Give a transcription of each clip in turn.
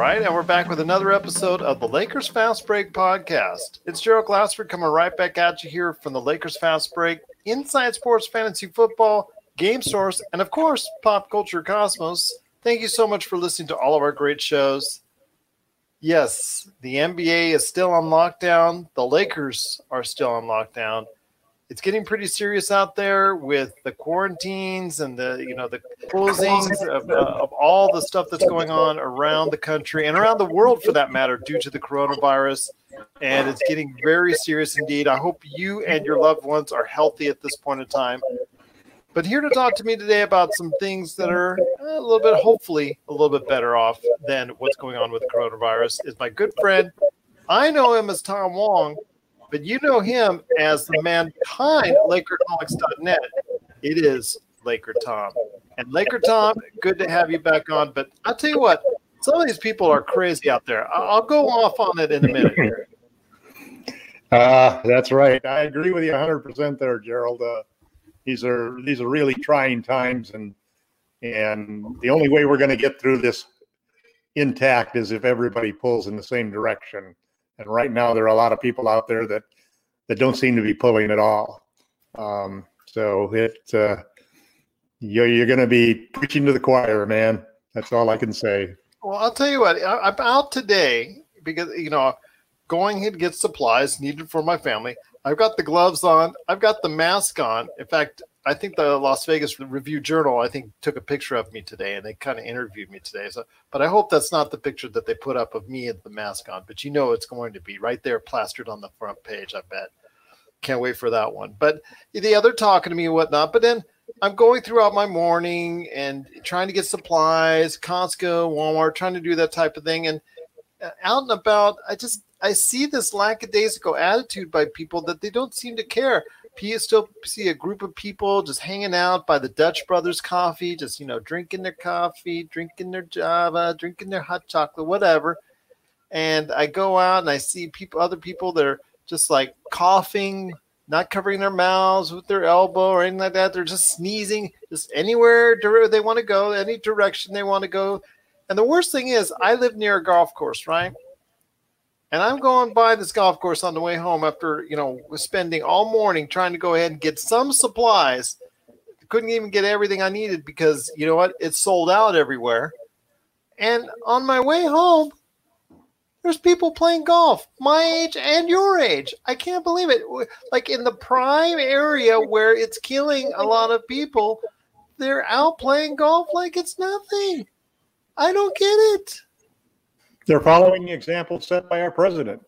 Right, and we're back with another episode of the Lakers Fast Break podcast. It's Gerald Glassford coming right back at you here from the Lakers Fast Break, Inside Sports Fantasy Football, Game Source, and of course, Pop Culture Cosmos. Thank you so much for listening to all of our great shows. Yes, the NBA is still on lockdown. The Lakers are still on lockdown it's getting pretty serious out there with the quarantines and the you know the closings of, uh, of all the stuff that's going on around the country and around the world for that matter due to the coronavirus. And it's getting very serious indeed. I hope you and your loved ones are healthy at this point in time. But here to talk to me today about some things that are a little bit hopefully a little bit better off than what's going on with the coronavirus is my good friend. I know him as tom wong but you know him as the man behind LakerHolics.net. It is Laker Tom. And Laker Tom, good to have you back on. But I'll tell you what, some of these people are crazy out there. I'll go off on it in a minute. Uh, that's right. I agree with you 100% there, Gerald. Uh, these are these are really trying times, and and the only way we're going to get through this intact is if everybody pulls in the same direction. And right now, there are a lot of people out there that that don't seem to be pulling at all. Um, so it uh, you're, you're going to be preaching to the choir, man. That's all I can say. Well, I'll tell you what. I'm out today because you know, going to get supplies needed for my family. I've got the gloves on. I've got the mask on. In fact, I think the Las Vegas Review Journal, I think, took a picture of me today, and they kind of interviewed me today. So, but I hope that's not the picture that they put up of me with the mask on. But you know, it's going to be right there, plastered on the front page. I bet. Can't wait for that one. But the other talking to me and whatnot. But then I'm going throughout my morning and trying to get supplies, Costco, Walmart, trying to do that type of thing, and uh, out and about, I just I see this lackadaisical attitude by people that they don't seem to care still see a group of people just hanging out by the Dutch Brothers coffee, just you know, drinking their coffee, drinking their Java, drinking their hot chocolate, whatever. And I go out and I see people, other people that are just like coughing, not covering their mouths with their elbow or anything like that. They're just sneezing, just anywhere they want to go, any direction they want to go. And the worst thing is, I live near a golf course, right? And I'm going by this golf course on the way home after, you know, spending all morning trying to go ahead and get some supplies. Couldn't even get everything I needed because, you know what, it's sold out everywhere. And on my way home, there's people playing golf, my age and your age. I can't believe it. Like in the prime area where it's killing a lot of people, they're out playing golf like it's nothing. I don't get it. They're following the example set by our president,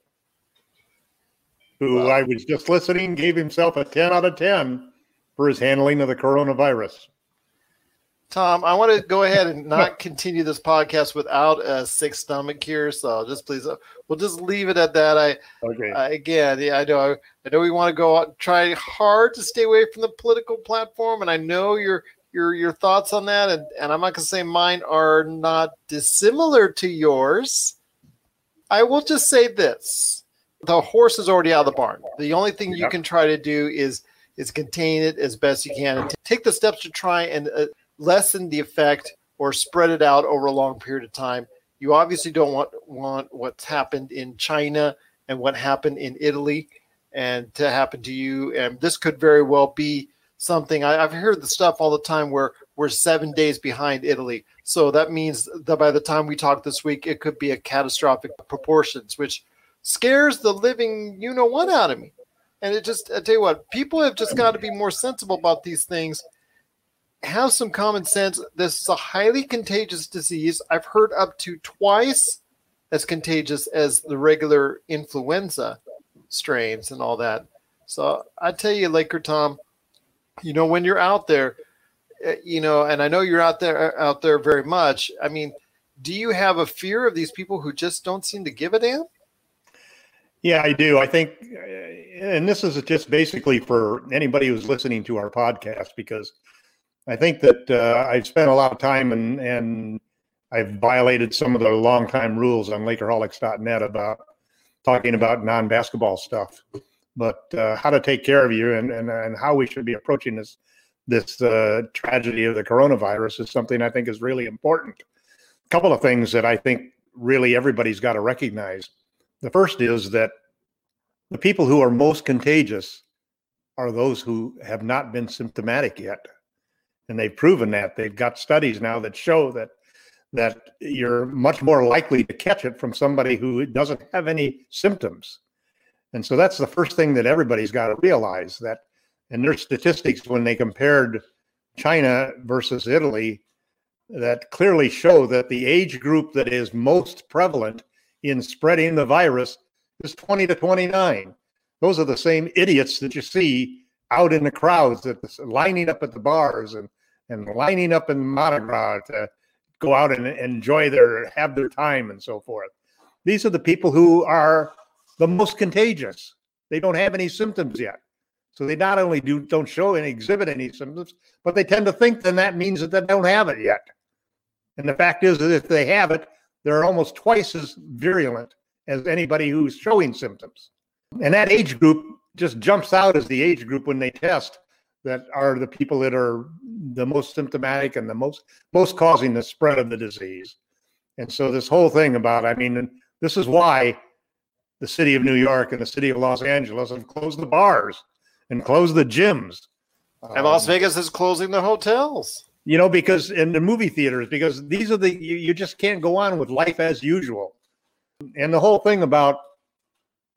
who wow. I was just listening gave himself a 10 out of 10 for his handling of the coronavirus. Tom, I want to go ahead and not continue this podcast without a sick stomach here. So just please, uh, we'll just leave it at that. I, okay. Uh, again, yeah, I know, I know we want to go out, try hard to stay away from the political platform, and I know you're your your thoughts on that, and, and I'm not gonna say mine are not dissimilar to yours. I will just say this: the horse is already out of the barn. The only thing you can try to do is is contain it as best you can and t- take the steps to try and uh, lessen the effect or spread it out over a long period of time. You obviously don't want want what's happened in China and what happened in Italy and to happen to you. And this could very well be something. I, have heard the stuff all the time where we're seven days behind Italy. So that means that by the time we talk this week, it could be a catastrophic proportions, which scares the living you know what out of me. And it just, I tell you what, people have just got to be more sensible about these things. Have some common sense. This is a highly contagious disease. I've heard up to twice as contagious as the regular influenza strains and all that. So I tell you, Laker Tom, you know, when you're out there, eh, you know, and I know you're out there uh, out there very much. I mean, do you have a fear of these people who just don't seem to give a damn? Yeah, I do. I think, eh, and this is just basically for anybody who's listening to our podcast because I think that uh, I've spent a lot of time and and I've violated some of the long time rules on Lakerholics.net about talking about non basketball stuff but uh, how to take care of you and, and, and how we should be approaching this this uh, tragedy of the coronavirus is something I think is really important. A couple of things that I think really everybody's got to recognize. The first is that the people who are most contagious are those who have not been symptomatic yet. And they've proven that. They've got studies now that show that that you're much more likely to catch it from somebody who doesn't have any symptoms. And so that's the first thing that everybody's got to realize that in their statistics when they compared China versus Italy that clearly show that the age group that is most prevalent in spreading the virus is 20 to 29. Those are the same idiots that you see out in the crowds that lining up at the bars and, and lining up in Mardi to go out and enjoy their have their time and so forth. These are the people who are the most contagious. They don't have any symptoms yet. So they not only do don't show and exhibit any symptoms, but they tend to think then that means that they don't have it yet. And the fact is that if they have it, they're almost twice as virulent as anybody who's showing symptoms. And that age group just jumps out as the age group when they test that are the people that are the most symptomatic and the most most causing the spread of the disease. And so this whole thing about, I mean, this is why the city of New York and the city of Los Angeles have closed the bars and closed the gyms. And Las um, Vegas is closing the hotels you know, because in the movie theaters, because these are the you, you just can't go on with life as usual. And the whole thing about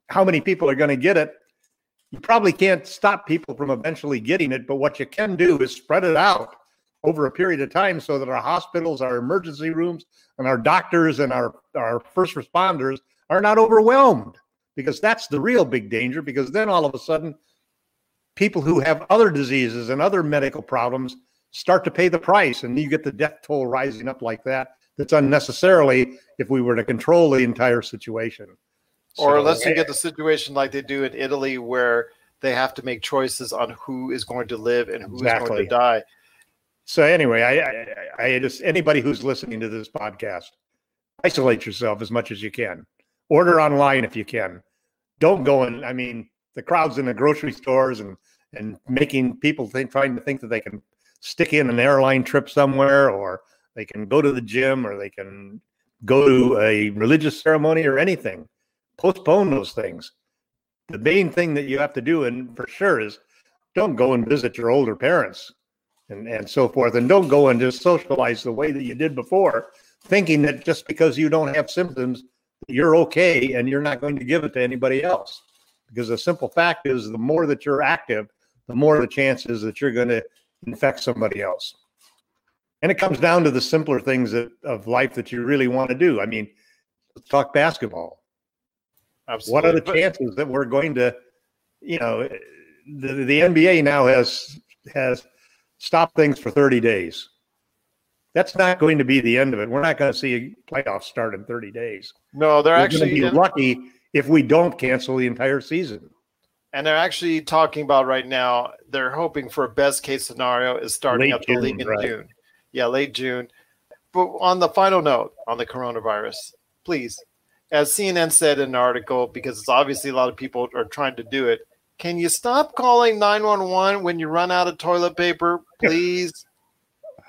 how many people are going to get it, you probably can't stop people from eventually getting it. But what you can do is spread it out over a period of time so that our hospitals, our emergency rooms, and our doctors and our, our first responders are not overwhelmed because that's the real big danger. Because then all of a sudden, people who have other diseases and other medical problems start to pay the price and you get the death toll rising up like that that's unnecessarily if we were to control the entire situation or so, unless you get the situation like they do in italy where they have to make choices on who is going to live and who exactly. is going to die so anyway I, I i just anybody who's listening to this podcast isolate yourself as much as you can order online if you can don't go and i mean the crowds in the grocery stores and and making people think trying to think that they can stick in an airline trip somewhere, or they can go to the gym, or they can go to a religious ceremony or anything. Postpone those things. The main thing that you have to do, and for sure, is don't go and visit your older parents and, and so forth. And don't go and just socialize the way that you did before, thinking that just because you don't have symptoms, you're okay and you're not going to give it to anybody else. Because the simple fact is, the more that you're active, the more the chances that you're going to infect somebody else. And it comes down to the simpler things that, of life that you really want to do. I mean, let's talk basketball. Absolutely. What are the chances that we're going to, you know, the, the NBA now has has stopped things for 30 days. That's not going to be the end of it. We're not going to see a playoffs start in 30 days. No, they're we're actually be lucky if we don't cancel the entire season and they're actually talking about right now. They're hoping for a best case scenario is starting late up the June, league in right. June. Yeah, late June. But on the final note on the coronavirus, please, as CNN said in an article, because it's obviously a lot of people are trying to do it. Can you stop calling 911 when you run out of toilet paper? Please.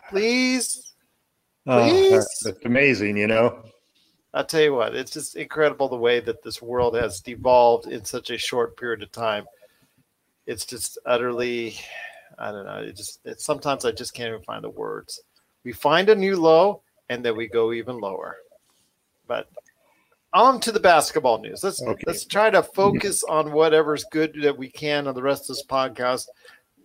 Please. Oh, Please. Oh, that's amazing, you know. I'll tell you what, it's just incredible the way that this world has devolved in such a short period of time. It's just utterly, I don't know. It just it, sometimes I just can't even find the words. We find a new low, and then we go even lower. But on to the basketball news. Let's okay. let's try to focus on whatever's good that we can on the rest of this podcast.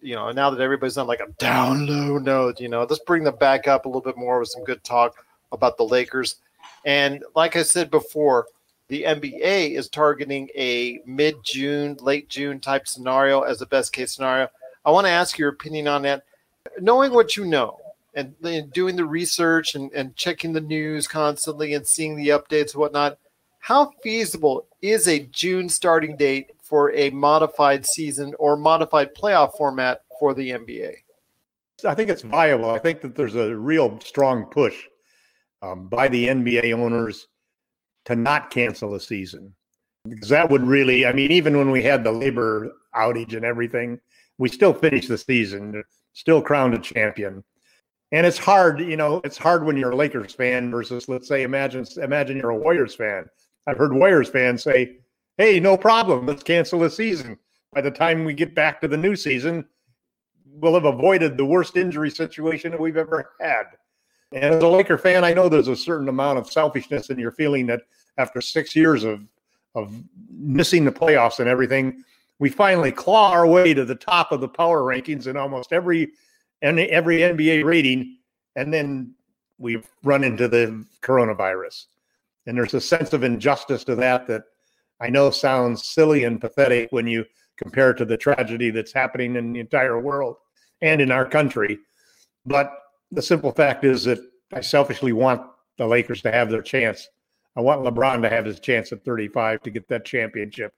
You know, now that everybody's on like a down low note, you know, let's bring them back up a little bit more with some good talk about the Lakers. And like I said before, the NBA is targeting a mid June, late June type scenario as the best case scenario. I want to ask your opinion on that. Knowing what you know and doing the research and, and checking the news constantly and seeing the updates and whatnot, how feasible is a June starting date for a modified season or modified playoff format for the NBA? I think it's viable. I think that there's a real strong push um, by the NBA owners to not cancel the season because that would really i mean even when we had the labor outage and everything we still finished the season still crowned a champion and it's hard, you know, it's hard when you're a Lakers fan versus, let's say, imagine imagine you're a Warriors fan. I've heard Warriors fans say, "Hey, no problem, let's cancel the season." By the time we get back to the new season, we'll have avoided the worst injury situation that we've ever had. And as a Laker fan, I know there's a certain amount of selfishness in your feeling that after six years of of missing the playoffs and everything, we finally claw our way to the top of the power rankings in almost every and every NBA rating, and then we've run into the coronavirus. And there's a sense of injustice to that that I know sounds silly and pathetic when you compare it to the tragedy that's happening in the entire world and in our country. But the simple fact is that I selfishly want the Lakers to have their chance. I want LeBron to have his chance at 35 to get that championship.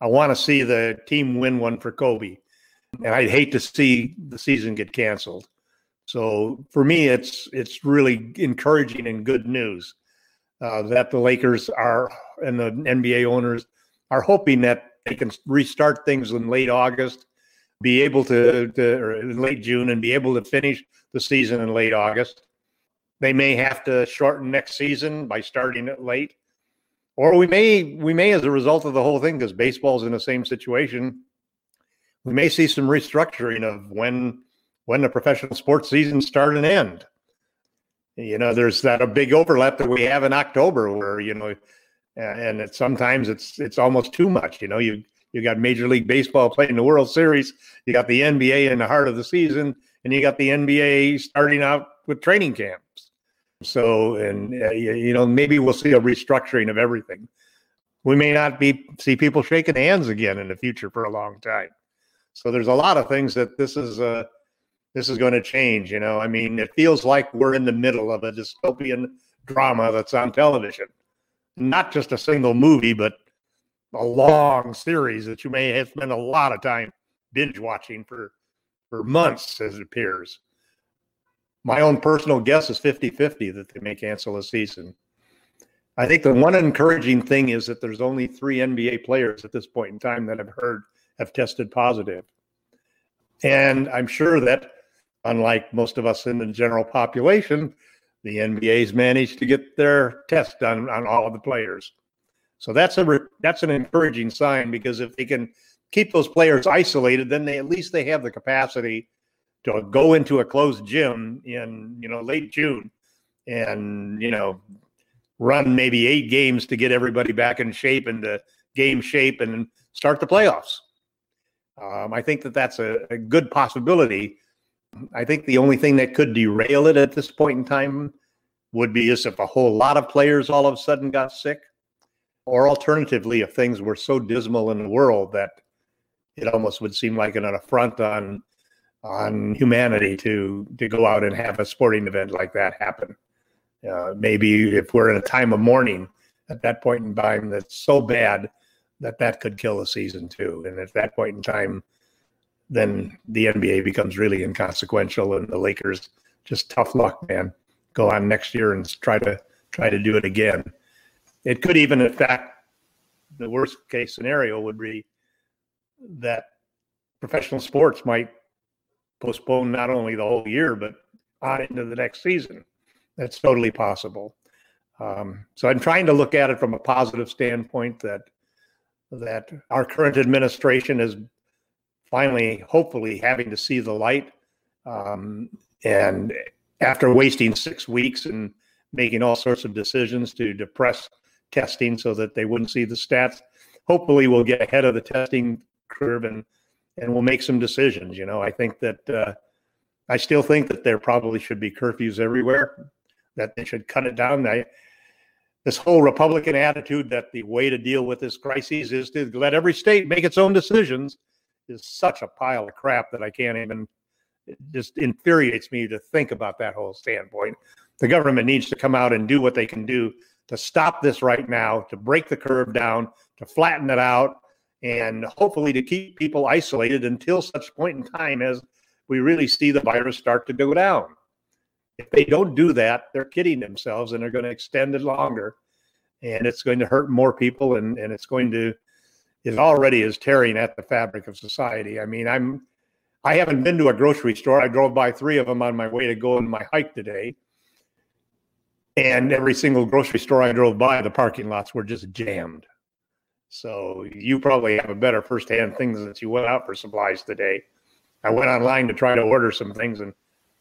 I want to see the team win one for Kobe. And I'd hate to see the season get canceled. So for me, it's it's really encouraging and good news uh, that the Lakers are and the NBA owners are hoping that they can restart things in late August, be able to, to or in late June, and be able to finish the season in late August. They may have to shorten next season by starting it late, or we may we may, as a result of the whole thing, because baseball's in the same situation, we may see some restructuring of when when the professional sports season start and end. You know, there's that a big overlap that we have in October where, you know, and it, sometimes it's it's almost too much. You know, you you got Major League Baseball playing the World Series, you got the NBA in the heart of the season, and you got the NBA starting out with training camps. So, and uh, you know, maybe we'll see a restructuring of everything. We may not be see people shaking hands again in the future for a long time. So there's a lot of things that this is uh, this is going to change. You know, I mean, it feels like we're in the middle of a dystopian drama that's on television, not just a single movie, but a long series that you may have spent a lot of time binge watching for for months, as it appears. My own personal guess is 50 50 that they may cancel a season. I think the one encouraging thing is that there's only three NBA players at this point in time that I've heard have tested positive. And I'm sure that unlike most of us in the general population, the NBA's managed to get their test done on all of the players. So that's a that's an encouraging sign because if they can keep those players isolated, then they at least they have the capacity to go into a closed gym in you know late June and you know run maybe eight games to get everybody back in shape and the game shape and start the playoffs. Um, I think that that's a, a good possibility I think the only thing that could derail it at this point in time would be is if a whole lot of players all of a sudden got sick, or alternatively, if things were so dismal in the world that it almost would seem like an affront on on humanity to to go out and have a sporting event like that happen. Uh, maybe if we're in a time of mourning at that point in time that's so bad that that could kill the season too. And at that point in time, then the NBA becomes really inconsequential, and the Lakers just tough luck, man. Go on next year and try to try to do it again. It could even, in fact, the worst case scenario would be that professional sports might postpone not only the whole year but on into the next season. That's totally possible. Um, so I'm trying to look at it from a positive standpoint that that our current administration has finally, hopefully, having to see the light. Um, and after wasting six weeks and making all sorts of decisions to depress testing so that they wouldn't see the stats, hopefully we'll get ahead of the testing curve and and we'll make some decisions. You know, I think that uh, I still think that there probably should be curfews everywhere. That they should cut it down. I, this whole Republican attitude that the way to deal with this crisis is to let every state make its own decisions is such a pile of crap that I can't even. It just infuriates me to think about that whole standpoint. The government needs to come out and do what they can do to stop this right now, to break the curve down, to flatten it out, and hopefully to keep people isolated until such point in time as we really see the virus start to go down. If they don't do that, they're kidding themselves and they're going to extend it longer. And it's going to hurt more people and, and it's going to is already is tearing at the fabric of society. I mean, I'm I haven't been to a grocery store. I drove by three of them on my way to go on my hike today. And every single grocery store I drove by, the parking lots were just jammed. So you probably have a better firsthand thing since you went out for supplies today. I went online to try to order some things, and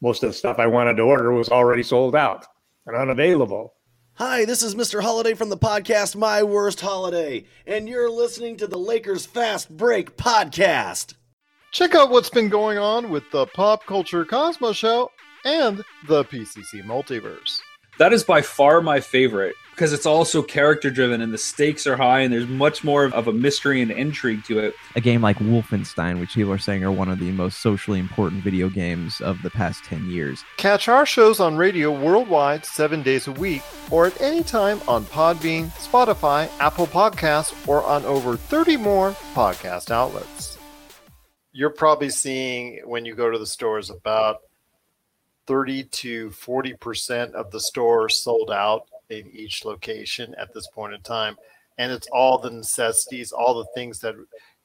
most of the stuff I wanted to order was already sold out and unavailable. Hi, this is Mr. Holiday from the podcast My Worst Holiday, and you're listening to the Lakers Fast Break podcast. Check out what's been going on with the Pop Culture Cosmos Show and the PCC Multiverse. That is by far my favorite because it's also character driven and the stakes are high and there's much more of a mystery and intrigue to it. A game like Wolfenstein, which people are saying are one of the most socially important video games of the past 10 years. Catch our shows on radio worldwide seven days a week or at any time on Podbean, Spotify, Apple Podcasts, or on over 30 more podcast outlets. You're probably seeing when you go to the stores about 30 to 40% of the stores sold out in each location at this point in time. And it's all the necessities, all the things that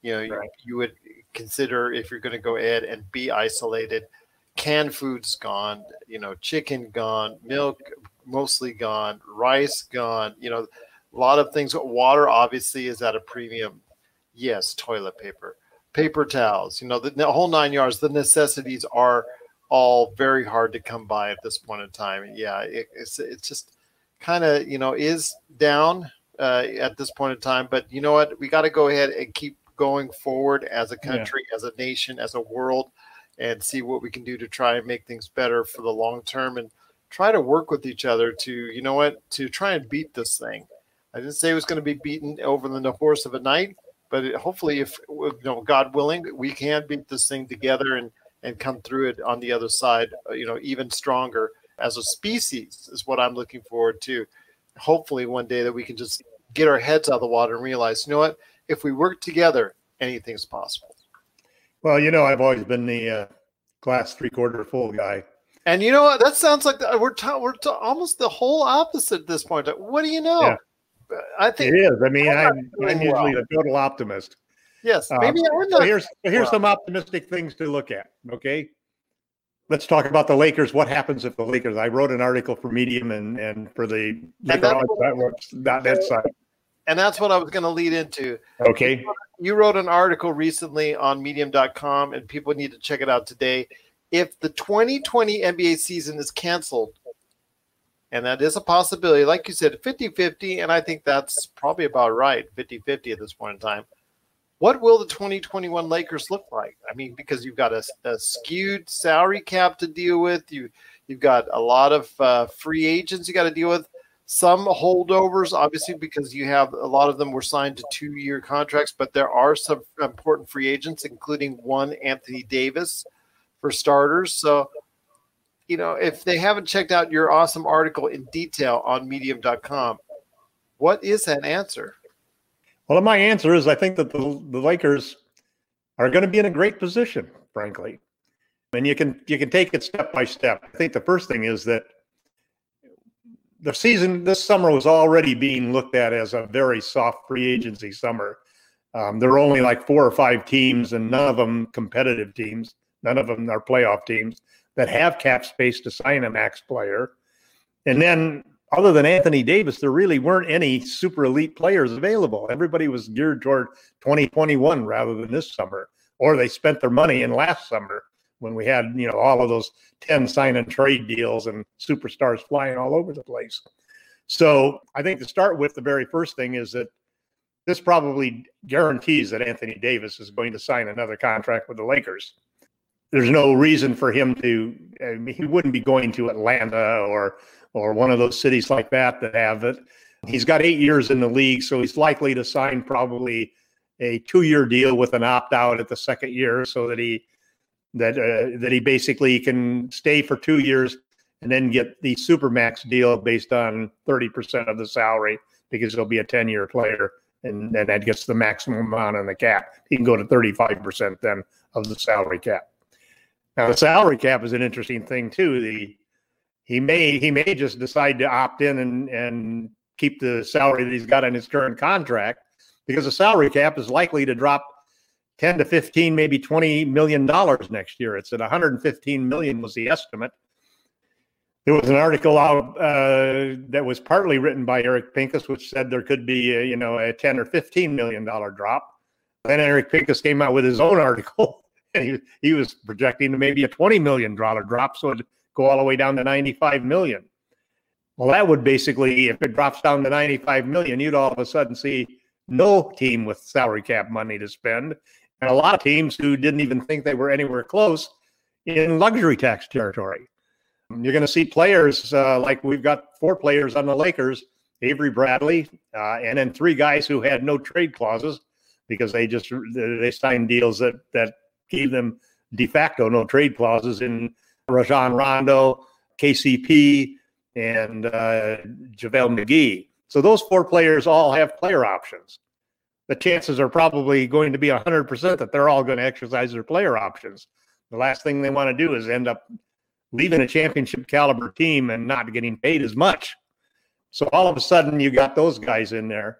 you know right. you, you would consider if you're going to go ahead and be isolated. Canned foods gone, you know, chicken gone, milk mostly gone, rice gone, you know, a lot of things. Water obviously is at a premium. Yes, toilet paper, paper towels, you know, the, the whole nine yards. The necessities are all very hard to come by at this point in time. Yeah, it, it's it's just kind of you know is down uh, at this point in time, but you know what? We got to go ahead and keep going forward as a country, yeah. as a nation, as a world, and see what we can do to try and make things better for the long term and try to work with each other to you know what to try and beat this thing. I didn't say it was going to be beaten over the course of a night, but it, hopefully, if you know, God willing, we can beat this thing together and and come through it on the other side, uh, you know, even stronger as a species is what I'm looking forward to. Hopefully, one day that we can just get our heads out of the water and realize, you know what, if we work together, anything's possible. Well, you know, I've always been the uh, glass three quarter full guy. And you know what? That sounds like the, we're ta- we're ta- almost the whole opposite at this point. What do you know? Yeah. I think it is. I mean, I'm, I'm usually well. a total optimist. Yes, maybe um, I'm not. So here's here's well. some optimistic things to look at. Okay, let's talk about the Lakers. What happens if the Lakers? I wrote an article for Medium and and for the Networks.net site. And that's what I was going to lead into. Okay. You wrote an article recently on medium.com, and people need to check it out today. If the 2020 NBA season is canceled, and that is a possibility, like you said, 50 50, and I think that's probably about right 50 50 at this point in time what will the 2021 Lakers look like? I mean, because you've got a, a skewed salary cap to deal with. You you've got a lot of uh, free agents you got to deal with. Some holdovers, obviously, because you have a lot of them were signed to two-year contracts, but there are some important free agents, including one Anthony Davis, for starters. So, you know, if they haven't checked out your awesome article in detail on Medium.com, what is that answer? Well, my answer is I think that the, the Lakers are going to be in a great position, frankly. And you can you can take it step by step. I think the first thing is that the season this summer was already being looked at as a very soft free agency summer. Um, there are only like four or five teams, and none of them competitive teams. None of them are playoff teams that have cap space to sign a max player. And then other than Anthony Davis, there really weren't any super elite players available. Everybody was geared toward 2021 rather than this summer, or they spent their money in last summer when we had, you know, all of those 10 sign and trade deals and superstars flying all over the place. So I think to start with, the very first thing is that this probably guarantees that Anthony Davis is going to sign another contract with the Lakers. There's no reason for him to, I mean, he wouldn't be going to Atlanta or or one of those cities like that that have it. He's got eight years in the league, so he's likely to sign probably a two-year deal with an opt-out at the second year, so that he that uh, that he basically can stay for two years and then get the supermax deal based on thirty percent of the salary because he'll be a ten-year player, and, then that gets the maximum amount on the cap. He can go to thirty-five percent then of the salary cap. Now, the salary cap is an interesting thing too. The he may he may just decide to opt in and and keep the salary that he's got in his current contract because the salary cap is likely to drop 10 to 15, maybe 20 million dollars next year. It's at 115 million was the estimate. There was an article out uh, that was partly written by Eric Pincus, which said there could be, a, you know, a 10 or 15 million dollar drop. Then Eric Pincus came out with his own article, and he, he was projecting maybe a 20 million dollar drop, so it'd go all the way down to 95 million. Well, that would basically, if it drops down to 95 million, you'd all of a sudden see no team with salary cap money to spend, and a lot of teams who didn't even think they were anywhere close in luxury tax territory. You're going to see players uh, like we've got four players on the Lakers Avery Bradley, uh, and then three guys who had no trade clauses because they just they signed deals that that gave them de facto no trade clauses in Rajon Rondo, KCP, and uh, JaVale McGee. So those four players all have player options. The chances are probably going to be 100% that they're all going to exercise their player options. The last thing they want to do is end up leaving a championship caliber team and not getting paid as much. So all of a sudden you got those guys in there.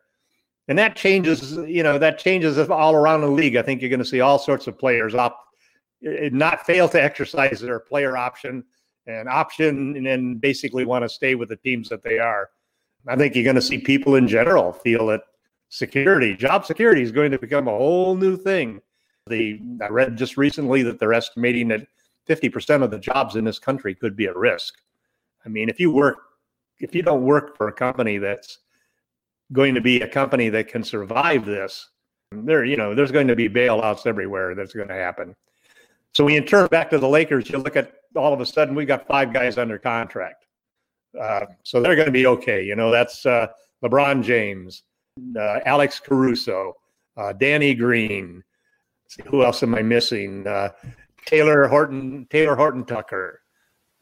And that changes, you know, that changes all around the league. I think you're going to see all sorts of players up not fail to exercise their player option and option and then basically want to stay with the teams that they are. I think you're going to see people in general feel that security, job security is going to become a whole new thing. The I read just recently that they're estimating that 50% of the jobs in this country could be at risk. I mean, if you work if you don't work for a company that's going to be a company that can survive this, there you know, there's going to be bailouts everywhere that's going to happen. So when you turn back to the Lakers, you look at all of a sudden we got five guys under contract. Uh, so they're going to be okay. You know, that's uh, LeBron James, uh, Alex Caruso, uh, Danny Green. see, who else am I missing? Uh, Taylor Horton, Taylor Horton Tucker.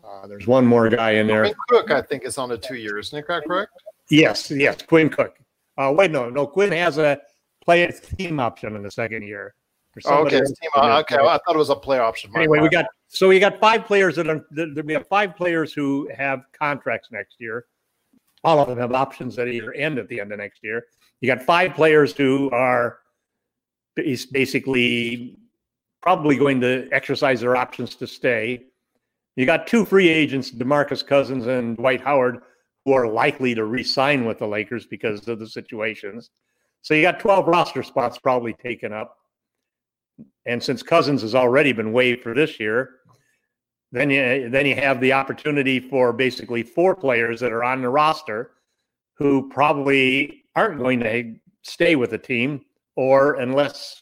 Uh, there's one more guy in there. Quinn Cook, I think, is on a two years. Isn't that correct? Yes, yes, Quinn Cook. wait, no, no, Quinn has a play team option in the second year. Oh, okay, team, okay. Well, I thought it was a play option. Anyway, we got so we got five players that are that we have five players who have contracts next year. All of them have options that either end at the end of next year. You got five players who are basically probably going to exercise their options to stay. You got two free agents, DeMarcus Cousins and Dwight Howard, who are likely to re-sign with the Lakers because of the situations. So you got 12 roster spots probably taken up. And since Cousins has already been waived for this year, then you then you have the opportunity for basically four players that are on the roster who probably aren't going to stay with the team, or unless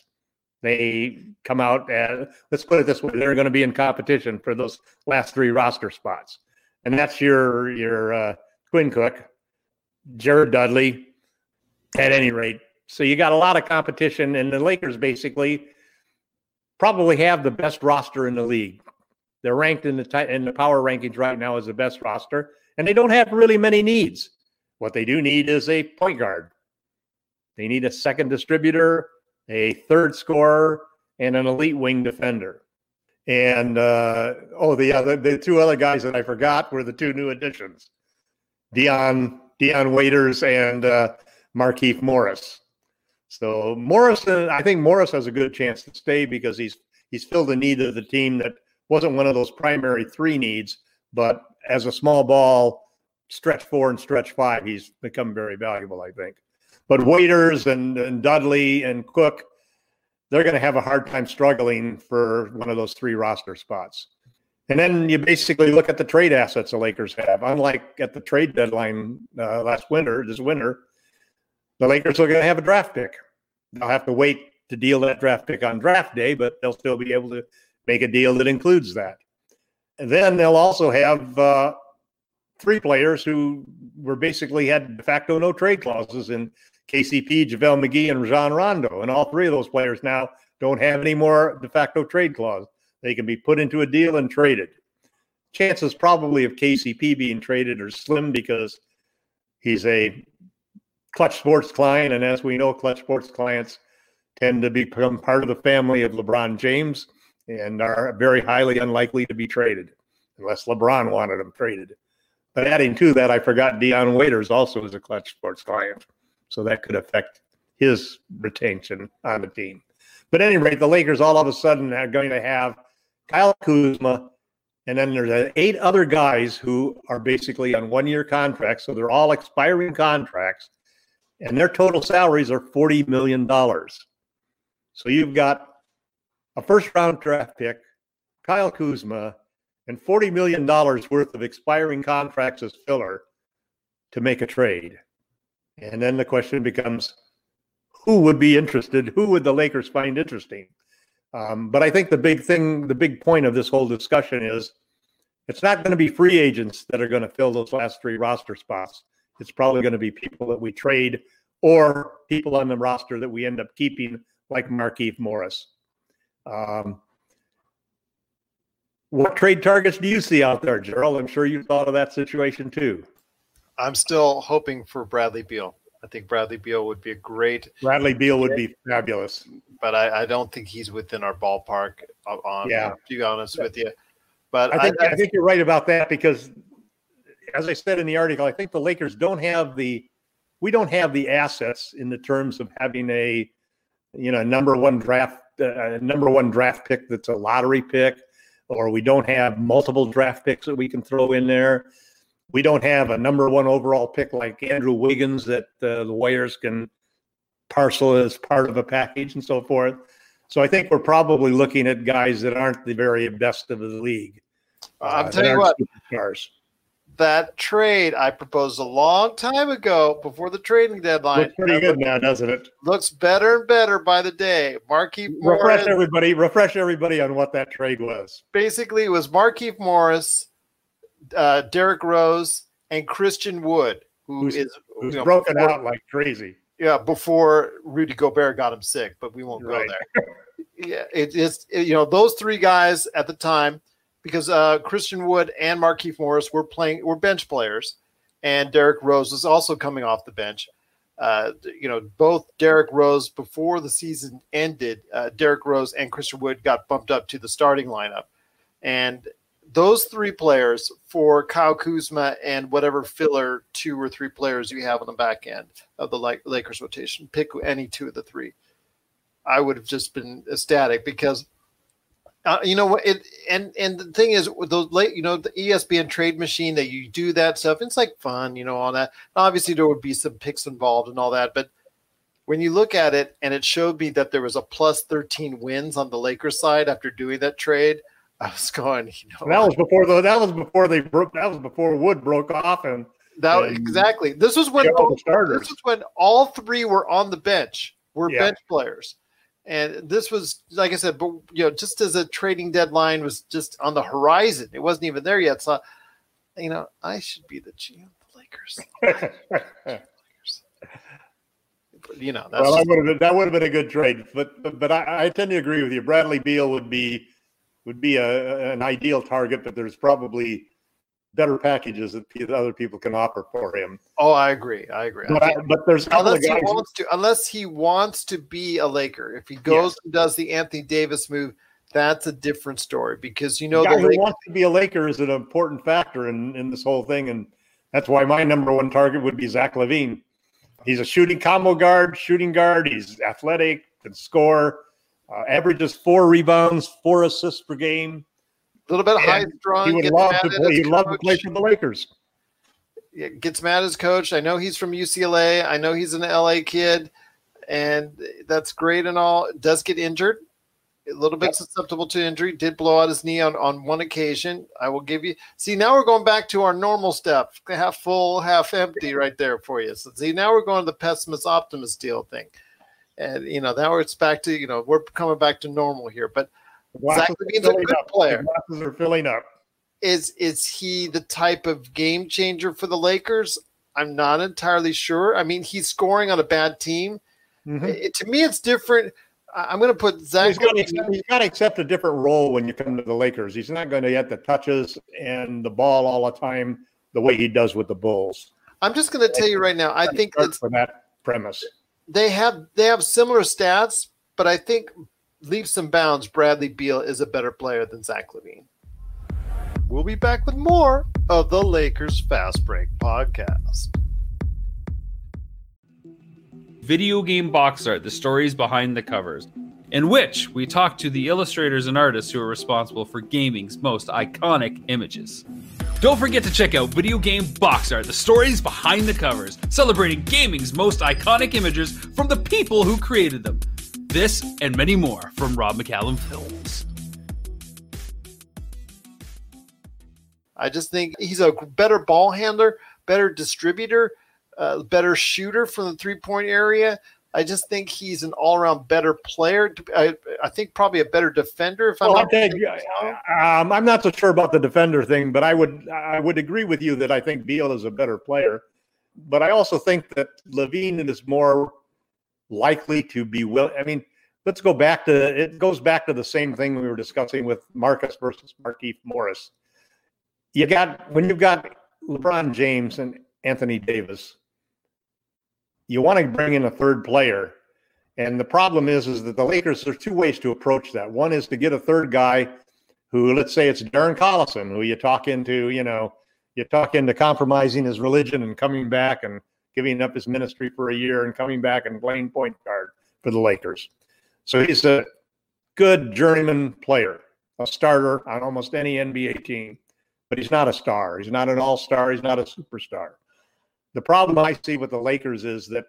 they come out as let's put it this way, they're going to be in competition for those last three roster spots, and that's your your uh, Quinn Cook, Jared Dudley, at any rate. So you got a lot of competition, and the Lakers basically probably have the best roster in the league. They're ranked in the t- in the power rankings right now as the best roster, and they don't have really many needs. What they do need is a point guard. They need a second distributor, a third scorer, and an elite wing defender. And uh, oh, the other the two other guys that I forgot were the two new additions, Dion Dion Waiters and uh, Markieff Morris. So Morris, I think Morris has a good chance to stay because he's he's filled the need of the team that wasn't one of those primary three needs, but as a small ball stretch four and stretch five, he's become very valuable, I think. But Waiters and, and Dudley and Cook, they're going to have a hard time struggling for one of those three roster spots. And then you basically look at the trade assets the Lakers have. Unlike at the trade deadline uh, last winter, this winter, the Lakers are going to have a draft pick. They'll have to wait to deal that draft pick on draft day, but they'll still be able to make a deal that includes that. And then they'll also have uh, three players who were basically had de facto no trade clauses in KCP, JaVale McGee, and Rajon Rondo. And all three of those players now don't have any more de facto trade clause. They can be put into a deal and traded. Chances probably of KCP being traded are slim because he's a Clutch Sports client. And as we know, Clutch Sports clients tend to become part of the family of LeBron James and are very highly unlikely to be traded unless LeBron wanted them traded. But adding to that, I forgot Dion Waiters also is a Clutch Sports client. So that could affect his retention on the team. But at any rate, the Lakers all of a sudden are going to have Kyle Kuzma, and then there's eight other guys who are basically on one year contracts. So they're all expiring contracts, and their total salaries are $40 million. So you've got a first round draft pick, Kyle Kuzma, and $40 million worth of expiring contracts as filler to make a trade. And then the question becomes who would be interested? Who would the Lakers find interesting? Um, but I think the big thing, the big point of this whole discussion is it's not going to be free agents that are going to fill those last three roster spots. It's probably going to be people that we trade or people on the roster that we end up keeping, like Markieff Morris. Um, what trade targets do you see out there, Gerald? I'm sure you thought of that situation too. I'm still hoping for Bradley Beal. I think Bradley Beal would be a great. Bradley Beal would be fabulous, but I, I don't think he's within our ballpark. On yeah, to be honest with you, but I think I, I think you're right about that because, as I said in the article, I think the Lakers don't have the we don't have the assets in the terms of having a you know number one draft uh, number one draft pick that's a lottery pick, or we don't have multiple draft picks that we can throw in there. We don't have a number one overall pick like Andrew Wiggins that uh, the Warriors can parcel as part of a package and so forth. So I think we're probably looking at guys that aren't the very best of the league. Uh, I'm telling you what, superstars that trade I proposed a long time ago before the trading deadline. Looks pretty good now, doesn't it? Looks better and better by the day. Markieff Morris. Refresh everybody. Refresh everybody on what that trade was. Basically, it was Markieff Morris, uh, Derrick Rose, and Christian Wood, who who's, is who's you know, broken before, out like crazy. Yeah, before Rudy Gobert got him sick, but we won't go there. yeah, it, it's it, you know those three guys at the time because uh, Christian Wood and Markieff Morris were playing were bench players, and Derrick Rose was also coming off the bench. Uh, you know, both Derrick Rose before the season ended, uh, Derrick Rose and Christian Wood got bumped up to the starting lineup, and those three players for Kyle Kuzma and whatever filler two or three players you have on the back end of the Lakers rotation, pick any two of the three. I would have just been ecstatic because uh, you know what? it and and the thing is with those late you know the espn trade machine that you do that stuff it's like fun you know all that obviously there would be some picks involved and all that but when you look at it and it showed me that there was a plus 13 wins on the lakers side after doing that trade i was going you know that was before the that was before they broke that was before wood broke off and that and exactly this was when all, this was when all three were on the bench were yeah. bench players and this was, like I said, but you know, just as a trading deadline was just on the horizon, it wasn't even there yet. So, you know, I should be the GM of the Lakers. you know, well, just, been, that would have been a good trade, but but, but I, I, tend to agree with you. Bradley Beal would be would be a, an ideal target, but there's probably better packages that other people can offer for him. Oh, I agree. I agree. But, I, but there's unless he wants to, unless he wants to be a Laker. If he goes yes. and does the Anthony Davis move, that's a different story because you know the, guy who wants to be a Laker is an important factor in in this whole thing, and that's why my number one target would be Zach LaVine. He's a shooting combo guard, shooting guard. He's athletic, can score, uh, averages four rebounds, four assists per game a little bit high strung. He would love to play. He'd love to play for the Lakers. Yeah, gets mad as coach. I know he's from UCLA. I know he's an LA kid, and that's great and all. Does get injured, a little bit susceptible to injury. Did blow out his knee on, on one occasion. I will give you. See, now we're going back to our normal stuff, half full, half empty, right there for you. So see, now we're going to the pessimist optimist deal thing, and you know now it's back to you know we're coming back to normal here, but Zach LaVine's a good up. player. The glasses are filling up. Is is he the type of game changer for the Lakers? I'm not entirely sure. I mean, he's scoring on a bad team. Mm-hmm. It, to me, it's different. I'm going to put Zach. He's got, he's got to accept a different role when you come to the Lakers. He's not going to get the touches and the ball all the time the way he does with the Bulls. I'm just going to tell you right now. I think it's for that premise. They have they have similar stats, but I think leaps and bounds, Bradley Beal is a better player than Zach LaVine. We'll be back with more of the Lakers Fast Break podcast. Video game box art, the stories behind the covers. in which we talk to the illustrators and artists who are responsible for gaming's most iconic images. Don't forget to check out Video Game Box Art, the stories behind the covers, celebrating gaming's most iconic images from the people who created them. This and many more from Rob McCallum Films. I just think he's a better ball handler, better distributor, uh, better shooter from the three point area. I just think he's an all around better player. I, I, think probably a better defender. If I'm well, not okay, um, I'm not so sure about the defender thing, but I would I would agree with you that I think Beal is a better player. But I also think that LaVine is more likely to be will. I mean, let's go back to it. Goes back to the same thing we were discussing with Marcus versus Markieff Morris. You got when you've got LeBron James and Anthony Davis you want to bring in a third player. And the problem is, is that the Lakers, there's two ways to approach that. One is to get a third guy who, let's say it's Darren Collison, who you talk into, you know, you talk into compromising his religion and coming back and giving up his ministry for a year and coming back and playing point guard for the Lakers. So he's a good journeyman player, a starter on almost any NBA team, but he's not a star. He's not an all star. He's not a superstar. The problem I see with the Lakers is that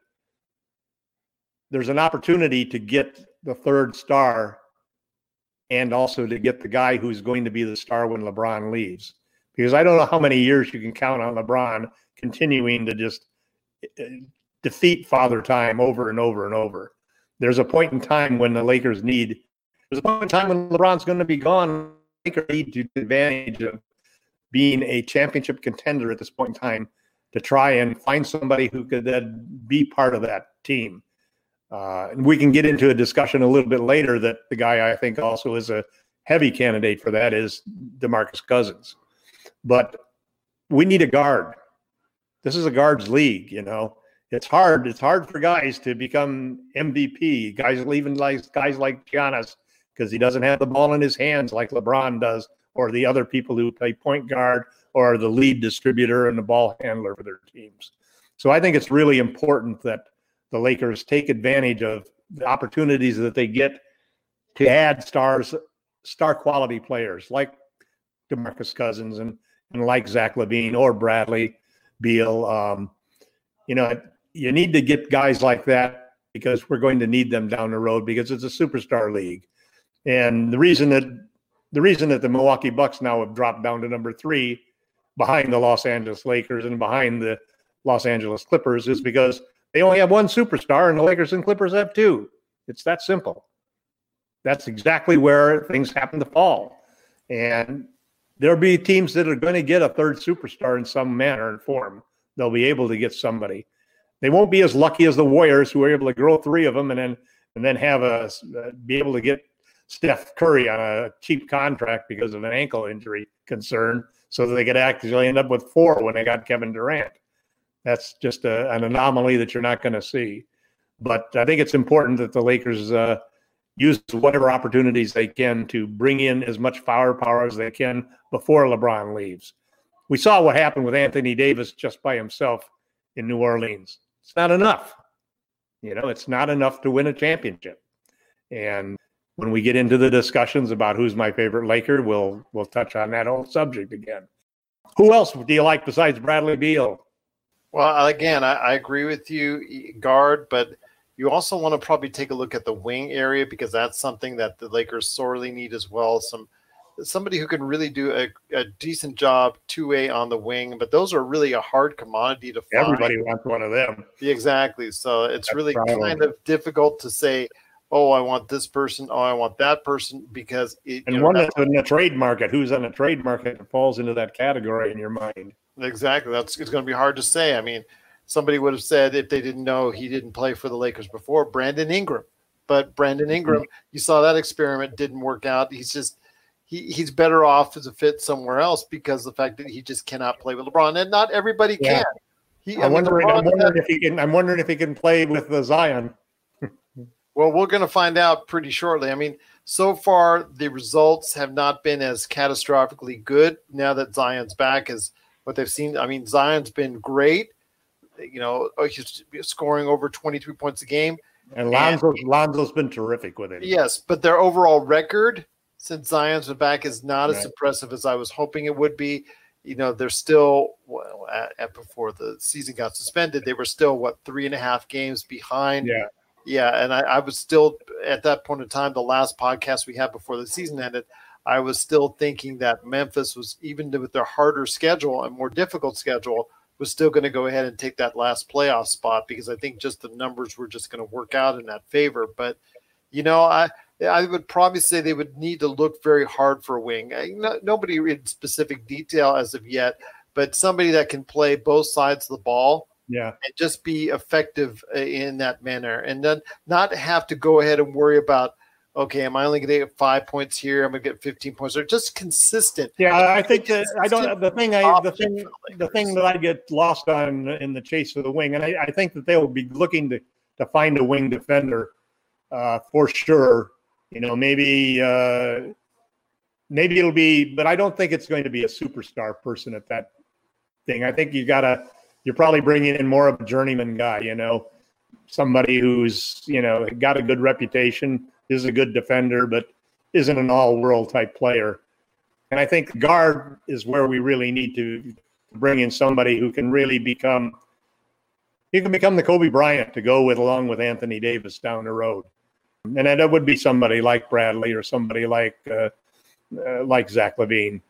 there's an opportunity to get the third star and also to get the guy who's going to be the star when LeBron leaves. Because I don't know how many years you can count on LeBron continuing to just defeat Father Time over and over and over. There's a point in time when the Lakers need. There's a point in time when LeBron's going to be gone. Lakers need to take advantage of being a championship contender at this point in time to try and find somebody who could then be part of that team. Uh, and we can get into a discussion a little bit later that the guy I think also is a heavy candidate for that is DeMarcus Cousins. But we need a guard. This is a guards league, you know. It's hard. It's hard for guys to become MVP. Guys even like guys like Giannis because he doesn't have the ball in his hands like LeBron does, or the other people who play point guard or the lead distributor and the ball handler for their teams. So I think it's really important that the Lakers take advantage of the opportunities that they get to add stars, star quality players like DeMarcus Cousins and, and like Zach LaVine or Bradley Beal. Um, you know, you need to get guys like that because we're going to need them down the road because it's a superstar league. And the reason that the reason that the Milwaukee Bucks now have dropped down to number three behind the Los Angeles Lakers and behind the Los Angeles Clippers is because they only have one superstar and the Lakers and Clippers have two. It's that simple. That's exactly where things happen to fall. And there'll be teams that are going to get a third superstar in some manner and form. They'll be able to get somebody. They won't be as lucky as the Warriors, who are able to grow three of them and then and then have a uh, be able to get Steph Curry on a cheap contract because of an ankle injury concern so they could actually end up with four when they got Kevin Durant. That's just a, an anomaly that you're not going to see. But I think it's important that the Lakers uh, use whatever opportunities they can to bring in as much firepower as they can before LeBron leaves. We saw what happened with Anthony Davis just by himself in New Orleans. It's not enough. You know, it's not enough to win a championship. And when we get into the discussions about who's my favorite Laker, we'll we'll touch on that whole subject again. Who else do you like besides Bradley Beal? Well, again, I, I agree with you, guard, but you also want to probably take a look at the wing area because that's something that the Lakers sorely need as well. Some somebody who can really do a, a decent job two way on the wing, but those are really a hard commodity to find. Everybody wants one of them. Exactly. So it's that's really kind of difficult to say oh, I want this person, oh, I want that person because it, and one that's in the trade market. Who's on the trade market that falls into that category in your mind? Exactly. That's it's going to be hard to say. I mean, somebody would have said if they didn't know he didn't play for the Lakers before, Brandon Ingram. But Brandon Ingram, mm-hmm. you saw that experiment didn't work out. He's just he, he's better off as a fit somewhere else because the fact that he just cannot play with LeBron, and not everybody yeah. can. He, I'm, wondering, I'm wondering if he can. I'm wondering if he can play with the Zion. Well, we're going to find out pretty shortly. I mean, so far the results have not been as catastrophically good. Now that Zion's back, is what they've seen. I mean, Zion's been great. You know, oh, he's scoring over 23 points a game. And Lonzo, Lonzo's been terrific with it. Yes, but their overall record since Zion's been back is not as impressive as I was hoping it would be. You know, they're still well at, at before the season got suspended. They were still what three and a half games behind. Yeah. Yeah, and I, I was still at that point in time, the last podcast we had before the season ended, I was still thinking that Memphis was even with their harder schedule and more difficult schedule, was still going to go ahead and take that last playoff spot because I think just the numbers were just going to work out in that favor. But you know, I I would probably say they would need to look very hard for a wing. I, no, nobody in specific detail as of yet, but somebody that can play both sides of the ball Yeah. and just be effective uh, in that manner and then not have to go ahead and worry about okay am i only going to get five points here i'm going to get 15 points They're just consistent Yeah, I think that I don't. The thing, I the thing, the thing that I get lost on in the chase of the wing, and I, I think that they'll be looking to to find a wing defender uh, for sure. You know, maybe uh, maybe it'll be, but I don't think it's going to be a superstar person at that thing. I think you gotta, you're probably bringing in more of a journeyman guy. You know, somebody who's you know got a good reputation, is a good defender, but isn't an all-world type player. And I think guard is where we really need to bring in somebody who can really become he can become the Kobe Bryant to go with along with Anthony Davis down the road. And that would be somebody like Bradley or somebody like uh, uh, like Zach LaVine.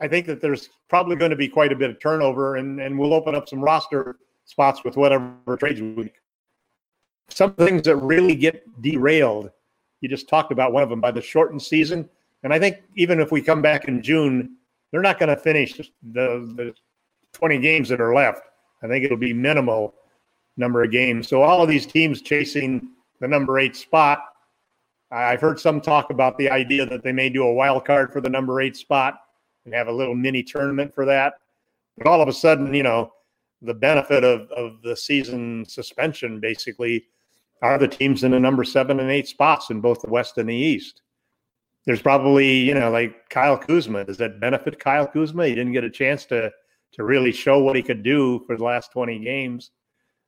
I think that there's probably going to be quite a bit of turnover, and, and we'll open up some roster spots with whatever trades we. Some things that really get derailed. You just talked about one of them by the shortened season, and I think even if we come back in June, they're not going to finish the, the 20 games that are left. I think it'll be minimal number of games. So all of these teams chasing the number eight spot. I've heard some talk about the idea that they may do a wild card for the number eight spot and have a little mini tournament for that. But all of a sudden, you know, the benefit of, of the season suspension basically are the teams in the number seven and eight spots in both the West and the East. There's probably, you know, like Kyle Kuzma. Does that benefit Kyle Kuzma? He didn't get a chance to to really show what he could do for the last 20 games.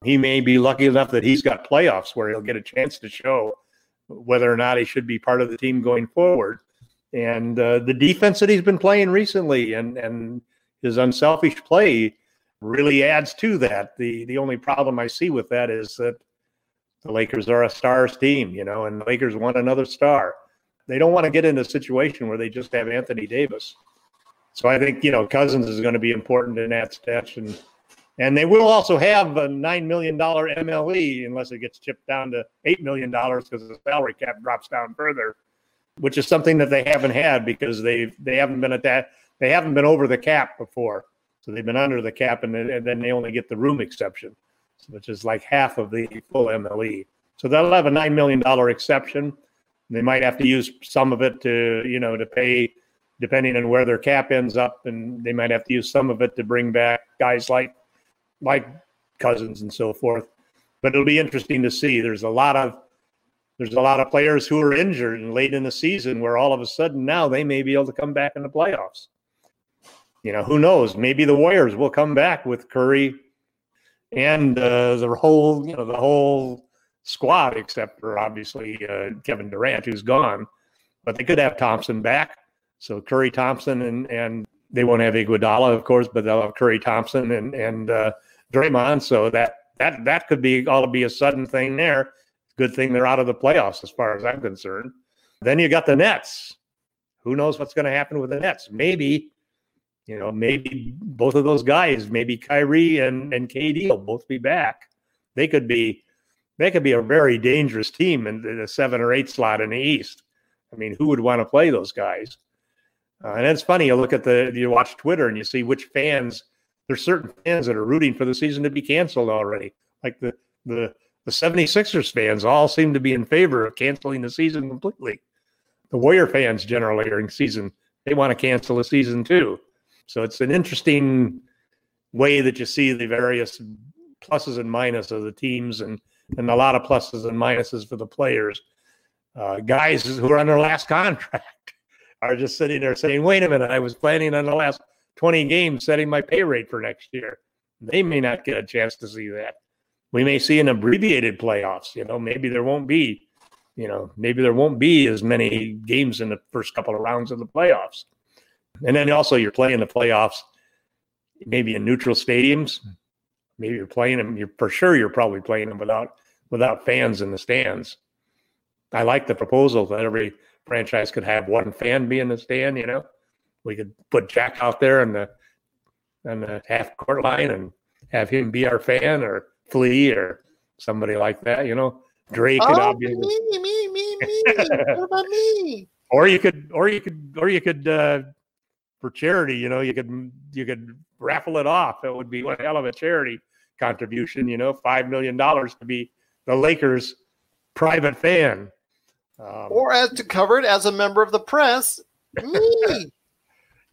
He may be lucky enough that he's got playoffs where he'll get a chance to show whether or not he should be part of the team going forward. And uh, the defense that he's been playing recently and and his unselfish play really adds to that. The the only problem I see with that is that the Lakers are a stars team, you know, and the Lakers want another star. They don't want to get in a situation where they just have Anthony Davis. So I think you know Cousins is going to be important in that stretch, and and they will also have a nine million dollar MLE unless it gets chipped down to eight million dollars because the salary cap drops down further, which is something that they haven't had because they they haven't been at that they haven't been over the cap before, so they've been under the cap and and then they only get the room exception, which is like half of the full MLE. So they'll have a nine million dollar exception. They might have to use some of it to you know to pay depending on where their cap ends up, and they might have to use some of it to bring back guys like like Cousins and so forth. But it'll be interesting to see. There's a lot of there's a lot of players who are injured and late in the season where all of a sudden now they may be able to come back in the playoffs. You know, who knows? Maybe the Warriors will come back with Curry and uh, the whole, you know, the whole squad, except for obviously uh, Kevin Durant, who's gone. But they could have Thompson back. So Curry Thompson and and they won't have Iguodala, of course, but they'll have Curry Thompson and and uh, Draymond. So that that that could be all be a sudden thing there. Good thing they're out of the playoffs, as far as I'm concerned. Then you got the Nets. Who knows what's going to happen with the Nets? Maybe, you know, maybe both of those guys, maybe Kyrie and and KD will both be back. They could be, they could be a very dangerous team in the seven or eight slot in the East. I mean, who would want to play those guys? Uh, and it's funny, you look at the, you watch Twitter and you see which fans, there's certain fans that are rooting for the season to be canceled already. Like the, the, the 76ers fans all seem to be in favor of canceling the season completely. The Warrior fans generally are in season, they want to cancel the season too. So it's an interesting way that you see the various pluses and minuses of the teams and, and a lot of pluses and minuses for the players. Uh, guys who are on their last contract are just sitting there saying, wait a minute, I was planning on the last 20 games setting my pay rate for next year. They may not get a chance to see that. we may see an abbreviated playoffs. You know, maybe there won't be, you know, maybe there won't be as many games in the first couple of rounds of the playoffs. And then also you're playing the playoffs maybe in neutral stadiums. Maybe you're playing them. You're for sure you're probably playing them without without fans in the stands. I like the proposal that every franchise could have one fan be in the stand. You know, we could put Jack out there in the on the half court line and have him be our fan, or Flea, or somebody like that. You know, Drake Oh, obviously. me, me, me, me. what about me? or you could or you could or you could uh for charity you know you could you could raffle it off it would be one hell of a charity contribution you know five million dollars to be the lakers private fan um, Or as to cover it as a member of the press. Me.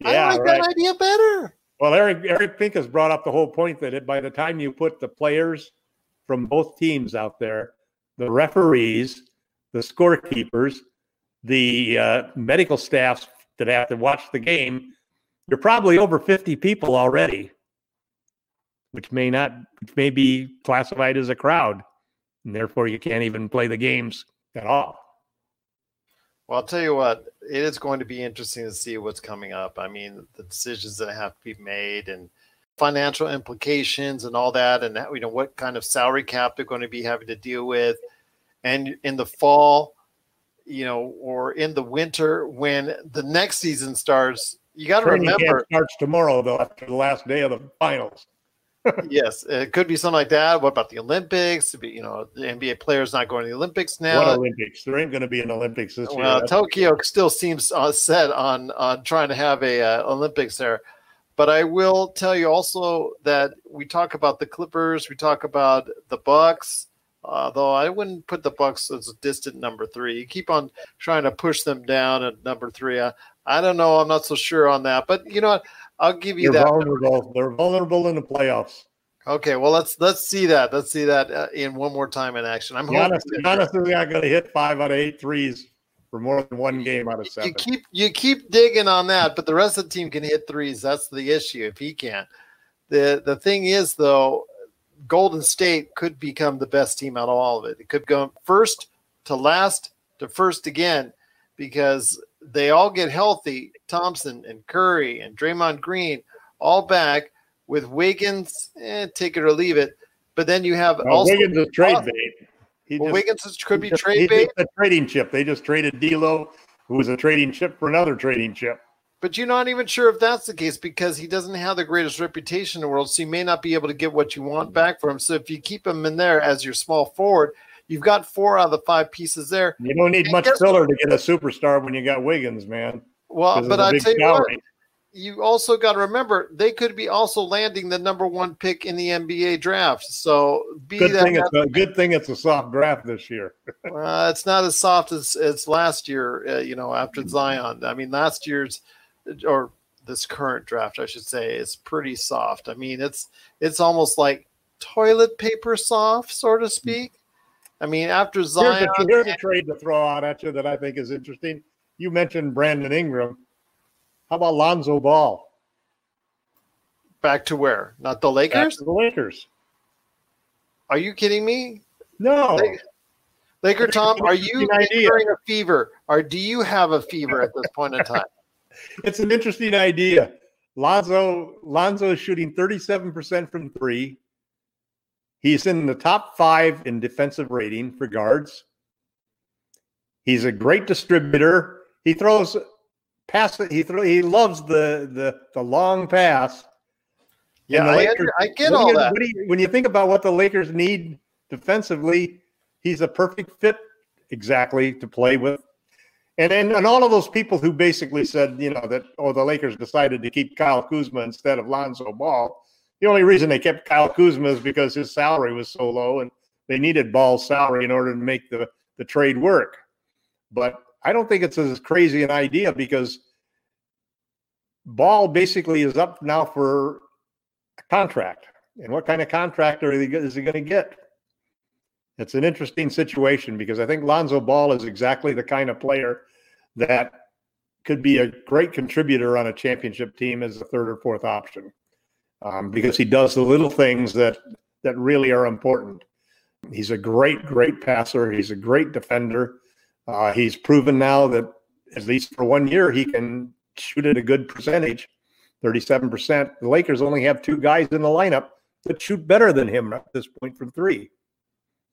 I like right that idea better. well eric eric pink has brought up the whole point that it, by the time you put the players from both teams out there the referees the scorekeepers the uh, medical staffs that have to watch the game, you're probably over 50 people already, which may not, which may be classified as a crowd, and therefore you can't even play the games at all. Well, I'll tell you what, it is going to be interesting to see what's coming up. I mean, the decisions that have to be made and financial implications and all that, and that, you know what kind of salary cap they're going to be having to deal with, and in the fall, you know, or in the winter when the next season starts. You got to remember, starts tomorrow, though, after the last day of the finals. yes, it could be something like that. What about the Olympics? You know, the NBA players not going to the Olympics now. what Olympics? There ain't going to be an Olympics this year. Well, Tokyo still seems uh, set on on trying to have a uh, Olympics there, but I will tell you also that we talk about the Clippers, we talk about the Bucks. Uh, though I wouldn't put the Bucks as a distant number three. You keep on trying to push them down at number three. I, I don't know. I'm not so sure on that, but you know what? I'll give you They're that. vulnerable. They're vulnerable in the playoffs. Okay, well let's let's see that. Let's see that uh, in one more time in action. I'm hoping. Giannis, Giannis is not going to hit five out of eight threes for more than one game out of seven. you keep you keep digging on that, but the rest of the team can hit threes. That's the issue if he can't. The the thing is though, Golden State could become the best team out of all of it. It could go first to last to first again because they all get healthy. Thompson and Curry and Draymond Green all back with Wiggins, eh, take it or leave it. But then you have Well, also Wiggins is trade bait. He well, just- Wiggins is- could be just- trade bait. a trading chip. They just traded D'Lo, who was a trading chip for another trading chip. But you're not even sure if that's the case because he doesn't have the greatest reputation in the world. So you may not be able to get what you want back for him. So if you keep him in there as your small forward, you've got four out of the five pieces there. You don't need And much filler to get a superstar when you got Wiggins, man. Well, but I tell you what, you also got to remember they could be also landing the number one pick in the NBA draft. So be Good that thing it's a good thing it's a soft draft this year. Uh, it's not as soft as, as last year, uh, you know, after Zion. I mean, last year's or this current draft, I should say, is pretty soft. I mean, it's it's almost like toilet paper soft, so to speak. I mean, after Zion, a, here's a trade to throw out at you that I think is interesting. You mentioned Brandon Ingram. How about Lonzo Ball? back to where? Not the Back Lakers? to the Lakers. Are you kidding me? No. They- Laker Tom, are you incurring a fever, or do you have a fever at this point in time? It's an interesting idea. Lonzo Lonzo is shooting 37% from three. He's in the top five in defensive rating for guards. He's a great distributor. He throws pass. He throw. He loves the the the long pass. Yeah, I, Lakers- under- I get all you- that. when you- when you think about what the Lakers need defensively, he's a perfect fit exactly to play with. And, and and all of those people who basically said, you know, that oh the Lakers decided to keep Kyle Kuzma instead of Lonzo Ball. The only reason they kept Kyle Kuzma is because his salary was so low and they needed Ball's salary in order to make the, the trade work. But I don't think it's as crazy an idea because Ball basically is up now for a contract. And what kind of contract are they, is he going to get? It's an interesting situation because I think Lonzo Ball is exactly the kind of player that could be a great contributor on a championship team as a third or fourth option um, because he does the little things that that really are important. He's a great, great passer. He's a great defender. Uh, he's proven now that at least for one year he can shoot at a good percentage, 37%. The Lakers only have two guys in the lineup that shoot better than him at this point from three.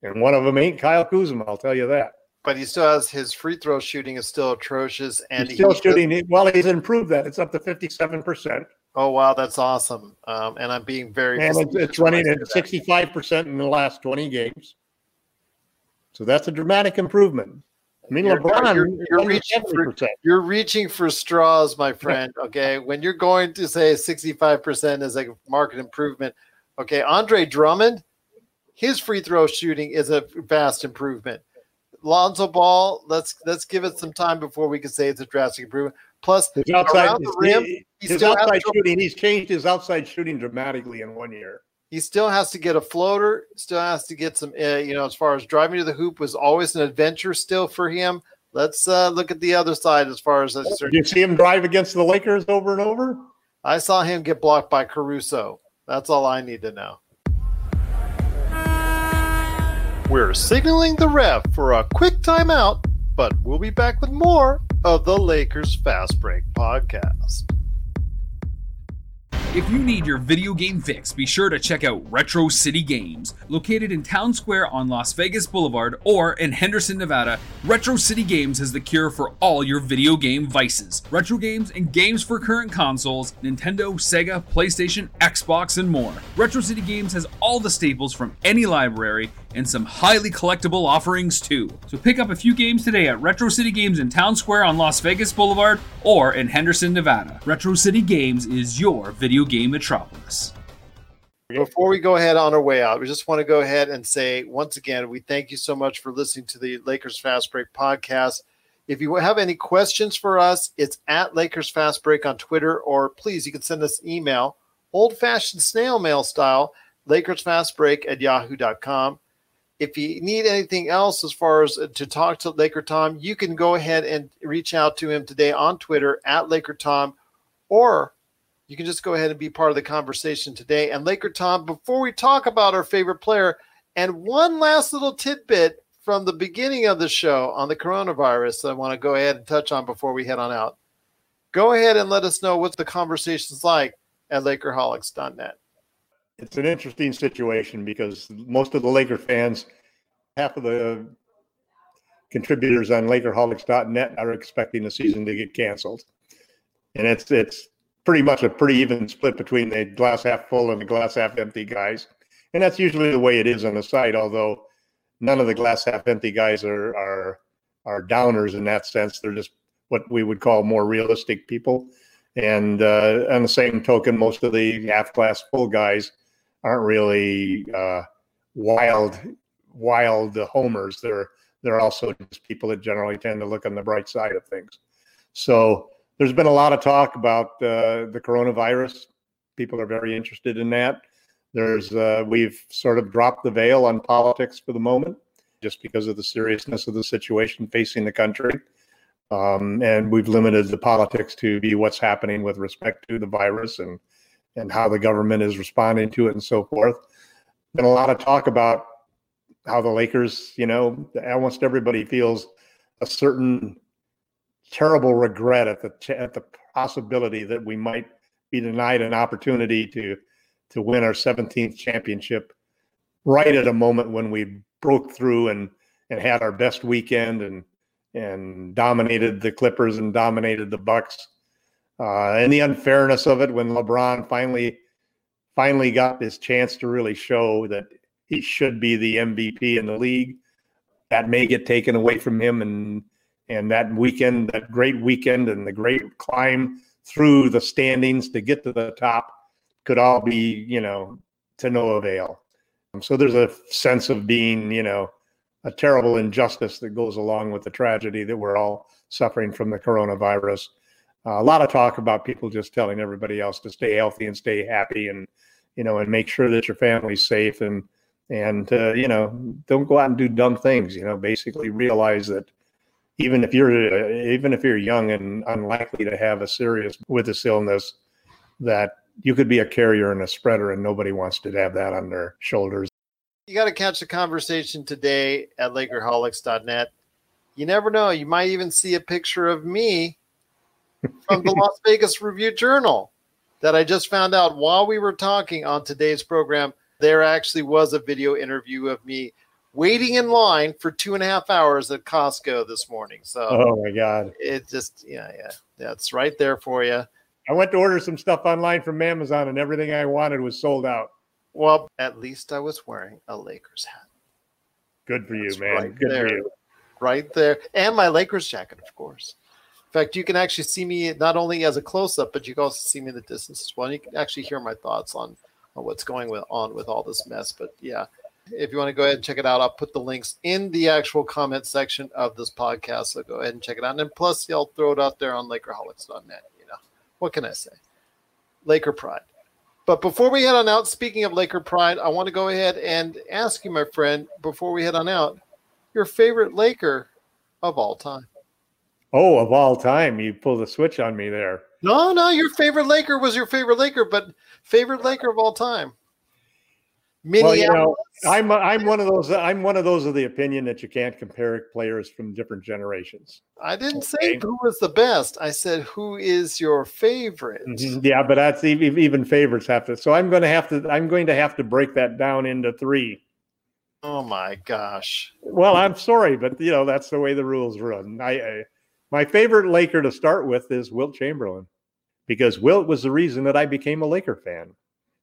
And one of them ain't Kyle Kuzma, I'll tell you that. But he still has his free throw shooting is still atrocious, and he's still he- shooting. Well, he's improved that. It's up to 57%. Oh wow, that's awesome! Um, and I'm being very And it's, it's running at sixty-five percent in the last twenty games. So that's a dramatic improvement. I mean, You're- LeBron, you're- you're reaching for- You're reaching for straws, my friend. Okay, when you're going to say 65% is a market improvement, okay, Andre Drummond, his free throw shooting is a vast improvement. Lonzo Ball, let's let's give it some time before we can say it's a drastic improvement. Plus, His outside, around the rim, he his outside shooting, he's changed his outside shooting dramatically in one year. he still has to get a floater. Still has to get some, uh, you know, as far as driving to the hoop was always an adventure still for him. Let's uh, look at the other side as far as that's you see him drive against the Lakers over and over? I saw him get blocked by Caruso. That's all I need to know. We're signaling the ref for a quick timeout, but we'll be back with more of the Lakers Fast Break podcast. If you need your video game fix, be sure to check out Retro City Games. Located in Town Square on Las Vegas Boulevard or in Henderson, Nevada, Retro City Games has the cure for all your video game vices. Retro games and games for current consoles, Nintendo, Sega, PlayStation, Xbox, and more. Retro City Games has all the staples from any library and some highly collectible offerings too. So pick up a few games today at Retro City Games in Town Square on Las Vegas Boulevard or in Henderson, Nevada. Retro City Games is your video game metropolis. Before we go ahead on our way out, we just want to go ahead and say once again, we thank you so much for listening to the Lakers Fast Break podcast. If you have any questions for us, it's at Lakers Fast Break on Twitter, or please, you can send us email, old fashioned snail mail style, Lakers Fast Break at yahoo.com. If you need anything else as far as uh, to talk to Laker Tom, you can go ahead and reach out to him today on Twitter at Laker Tom, or you can just go ahead and be part of the conversation today. And Laker Tom, before we talk about our favorite player, and one last little tidbit from the beginning of the show on the coronavirus that I want to go ahead and touch on before we head on out. Go ahead and let us know what the conversation's like at Lakerholics.net. It's an interesting situation because most of the Laker fans, half of the contributors on Lakerholics.net are expecting the season to get canceled, and it's it's pretty much a pretty even split between the glass half full and the glass half empty guys, and that's usually the way it is on the site. Although none of the glass half empty guys are are are downers in that sense; they're just what we would call more realistic people. And uh, on the same token, most of the half glass full guys aren't really uh, wild wild homers. They're they're also just people that generally tend to look on the bright side of things. So there's been a lot of talk about uh, the coronavirus. People are very interested in that. There's uh, we've sort of dropped the veil on politics for the moment, just because of the seriousness of the situation facing the country. Um, and we've limited the politics to be what's happening with respect to the virus and and how the government is responding to it and so forth. Been a lot of talk about how the Lakers, you know, almost everybody feels a certain terrible regret at the at the possibility that we might be denied an opportunity to to win our 17th championship right at a moment when we broke through and and had our best weekend and and dominated the Clippers and dominated the Bucks. Uh, and the unfairness of it when LeBron finally finally got his chance to really show that he should be the MVP in the league. That may get taken away from him, and and that weekend, that great weekend, and the great climb through the standings to get to the top could all be, you know, to no avail. So there's a sense of being, you know, a terrible injustice that goes along with the tragedy that we're all suffering from the coronavirus. Uh, a lot of talk about people just telling everybody else to stay healthy and stay happy and you know and make sure that your family's safe and and uh, you know don't go out and do dumb things you know basically realize that even if you're uh, even if you're young and unlikely to have a serious with this illness that you could be a carrier and a spreader, and nobody wants to have that on their shoulders. You got to catch the conversation today at Lakerholics.net. You never know. You might even see a picture of me from the Las Vegas Review Journal that I just found out while we were talking on today's program. There actually was a video interview of me waiting in line for two and a half hours at Costco this morning. So, oh my God. It just, yeah, yeah, that's right there for you. I went to order some stuff online from Amazon and everything I wanted was sold out. Well, at least I was wearing a Lakers hat. Good for that's you, man. Right Good there, for you. Right there. And my Lakers jacket, of course. In fact, you can actually see me not only as a close up, but you can also see me in the distance as well. And you can actually hear my thoughts on, on what's going with, on with all this mess. But yeah, if you want to go ahead and check it out, I'll put the links in the actual comment section of this podcast. So go ahead and check it out. And plus, I'll throw it out there on Lakerholics.net. You know, what can I say? Laker Pride. But before we head on out, speaking of Laker Pride, I want to go ahead and ask you, my friend, before we head on out, your favorite Laker of all time. Oh, of all time. You pulled a switch on me there. No, no, your favorite Laker was your favorite Laker, but favorite Laker of all time. Well, you know, I'm I'm one of those. I'm one of those of the opinion that you can't compare players from different generations. I didn't okay. say who was the best. I said who is your favorite. Mm-hmm. Yeah, but that's even favorites have to. So I'm going to have to. I'm going to have to break that down into three. Oh my gosh. Well, I'm sorry, but you know that's the way the rules run. I, I my favorite Laker to start with is Wilt Chamberlain, because Wilt was the reason that I became a Laker fan.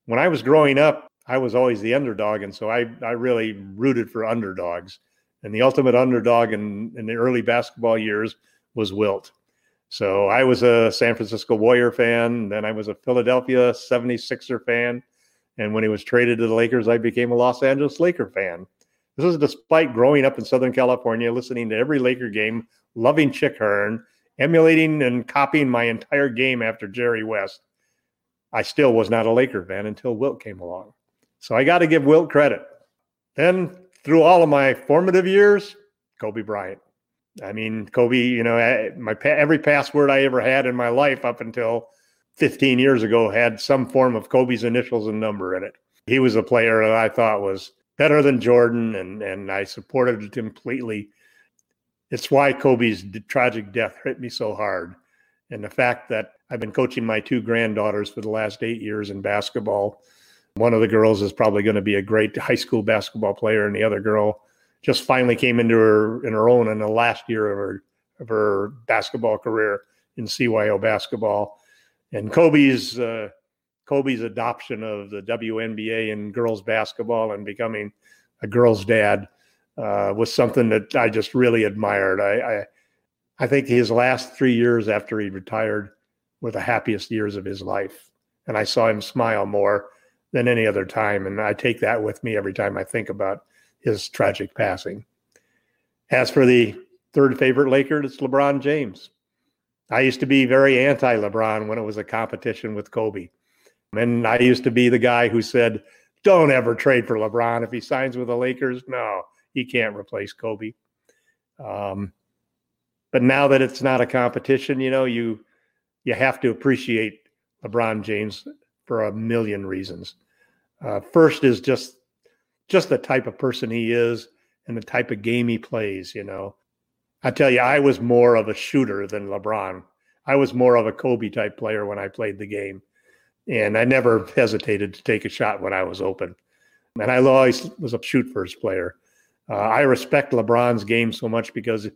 When I was growing up, I was always the underdog, and so I I really rooted for underdogs. And the ultimate underdog in, in the early basketball years was Wilt. So I was a San Francisco Warrior fan, then I was a Philadelphia 76er fan. And when he was traded to the Lakers, I became a Los Angeles Laker fan. This was despite growing up in Southern California, listening to every Laker game, loving Chick Hearn, emulating and copying my entire game after Jerry West. I still was not a Laker fan until Wilt came along. So I got to give Wilt credit. Then through all of my formative years, Kobe Bryant. I mean, Kobe, you know, my every password I ever had in my life up until 15 years ago had some form of Kobe's initials and number in it. He was a player that I thought was better than Jordan, and and I supported it completely. It's why Kobe's tragic death hit me so hard, and the fact that I've been coaching my two granddaughters for the last eight years in basketball one of the girls is probably going to be a great high school basketball player, and the other girl just finally came into her in her own in the last year of her of her basketball career in CYO basketball. And Kobe's uh, Kobe's adoption of the WNBA and girls basketball and becoming a girl's dad uh, was something that I just really admired. I, I I think his last three years after he retired were the happiest years of his life, and I saw him smile more than any other time. And I take that with me every time I think about his tragic passing. As for the third favorite Laker, it's LeBron James. I used to be very anti LeBron when it was a competition with Kobe. And I used to be the guy who said, don't ever trade for LeBron. If he signs with the Lakers, no, he can't replace Kobe. Um, but now that it's not a competition, you know, you you have to appreciate LeBron James for a million reasons. Uh, first is just just the type of person he is and the type of game he plays. You know, I tell you, I was more of a shooter than LeBron. I was more of a Kobe type player when I played the game, and I never hesitated to take a shot when I was open. And I always was a shoot first player. Uh, I respect LeBron's game so much because,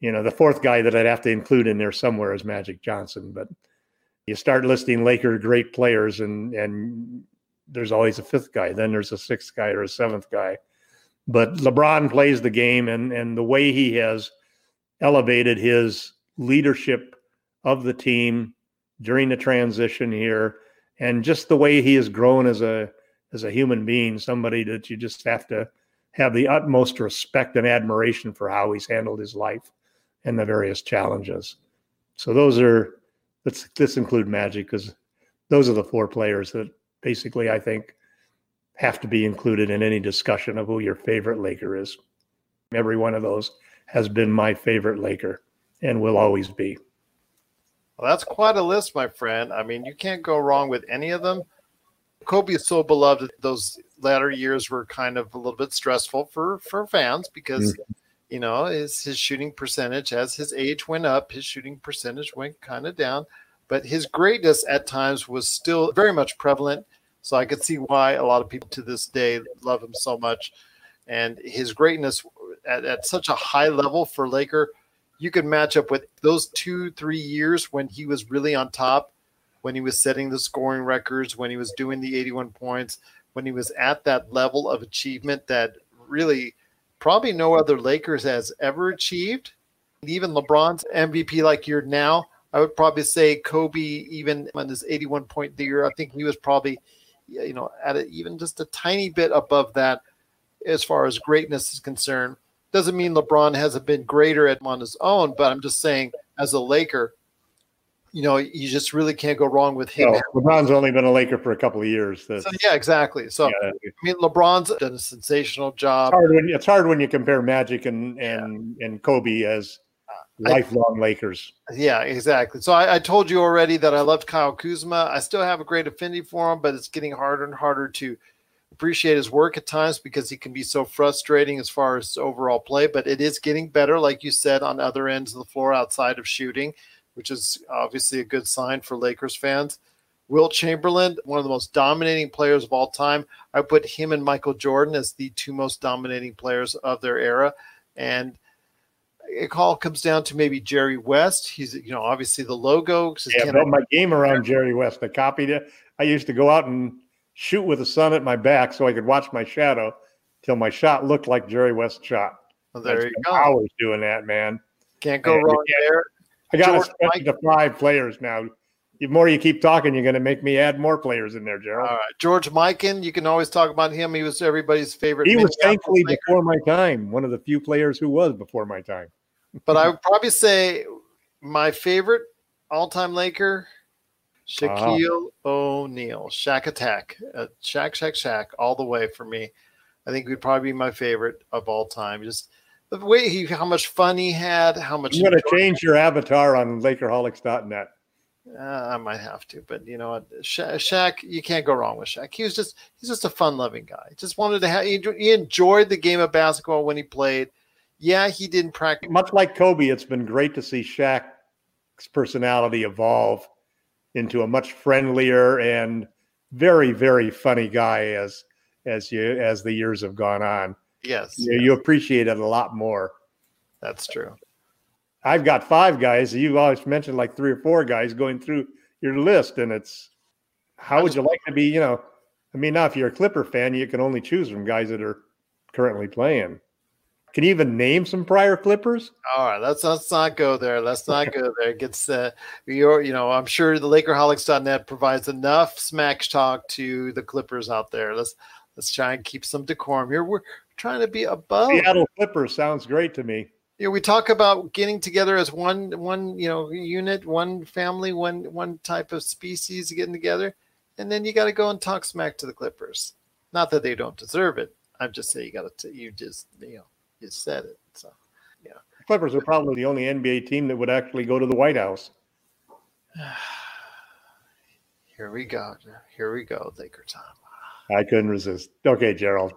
you know, the fourth guy that I'd have to include in there somewhere is Magic Johnson, but you start listing Laker great players, and and there's always a fifth guy. Then there's a sixth guy or a seventh guy. But LeBron plays the game, and and the way he has elevated his leadership of the team during the transition here, and just the way he has grown as a as a human being, somebody that you just have to have the utmost respect and admiration for how he's handled his life and the various challenges. So those are let's let's include Magic because those are the four players that basically I think have to be included in any discussion of who your favorite Laker is. Every one of those has been my favorite Laker and will always be. Well, that's quite a list, my friend. I mean, you can't go wrong with any of them. Kobe is so beloved. Those latter years were kind of a little bit stressful for for fans because mm-hmm. you know his his shooting percentage as his age went up, his shooting percentage went kind of down, but his greatness at times was still very much prevalent. So I could see why a lot of people to this day love him so much, and his greatness at, at such a high level for Laker. You could match up with those two, three years when he was really on top when he was setting the scoring records, when he was doing the 81 points, when he was at that level of achievement that really probably no other Lakers has ever achieved. Even LeBron's MVP like you're now, I would probably say Kobe, even on his 81 point year, I think he was probably, you know, at a, even just a tiny bit above that as far as greatness is concerned. Doesn't mean LeBron hasn't been greater at on his own, but I'm just saying as a Laker, you know, you just really can't go wrong with him. LeBron's only been a Laker for a couple of years. So, yeah, exactly. So yeah. I mean, LeBron's done a sensational job. It's hard when, it's hard when you compare Magic and and yeah. and Kobe as uh, lifelong I, Lakers. Yeah, exactly. So I, I, told you already that I loved Kyle Kuzma. I still have a great affinity for him, but it's getting harder and harder to appreciate his work at times because he can be so frustrating as far as overall play. But it is getting better, like you said, on other ends of the floor outside of shooting which is obviously a good sign for Lakers fans. Wilt Chamberlain, one of the most dominating players of all time. I put him and Michael Jordan as the two most dominating players of their era. And it all comes down to maybe Jerry West. He's, you know, obviously the logo. Yeah, built my game around Jerry West. I copied it. I used to go out and shoot with the sun at my back so I could watch my shadow till my shot looked like Jerry West's shot. Well, there you go. Hours doing that, man. Can't go and wrong there. I got to spend to five players now. The more you keep talking, you're going to make me add more players in there, Gerald. All right. George Mikan, you can always talk about him. He was everybody's favorite. He was thankfully player. before my time, one of the few players who was before my time. but I would probably say my favorite all-time Laker, Shaquille O'Neal, Shaq Attack, uh, Shaq, Shaq, Shaq, all the way for me. I think would probably be my favorite of all time. Just the way he, how much fun he had, how much. You got to change your avatar on LakerHolics.net. Uh, I might have to, but you know what, Sha- Shaq, you can't go wrong with Shaq. He was just, he's just a fun-loving guy. He just wanted to have, he, he enjoyed the game of basketball when he played. Yeah, he didn't practice. Much like Kobe, it's been great to see Shaq's personality evolve into a much friendlier and very, very funny guy as as you as the years have gone on. Yes, you, you appreciate it a lot more. That's true. I've got five guys. You've always mentioned like three or four guys going through your list, and it's how would you like to be? You know, I mean, now if you're a Clipper fan, you can only choose from guys that are currently playing. Can you even name some prior Clippers? All right, let's let's not go there. Let's not go there. It gets uh, your, you know, I'm sure the LakerHolics.net provides enough smack talk to the Clippers out there. Let's let's try and keep some decorum here. We're trying to be above. Seattle Clippers sounds great to me. You know, we talk about getting together as one one you know unit, one family, one one type of species getting together, and then you got to go and talk smack to the Clippers. Not that they don't deserve it. I'm just saying you got to you just you know you said it. So yeah, Clippers are probably the only NBA team that would actually go to the White House. Here we go. Here we go, Laker time. I couldn't resist. Okay, Gerald.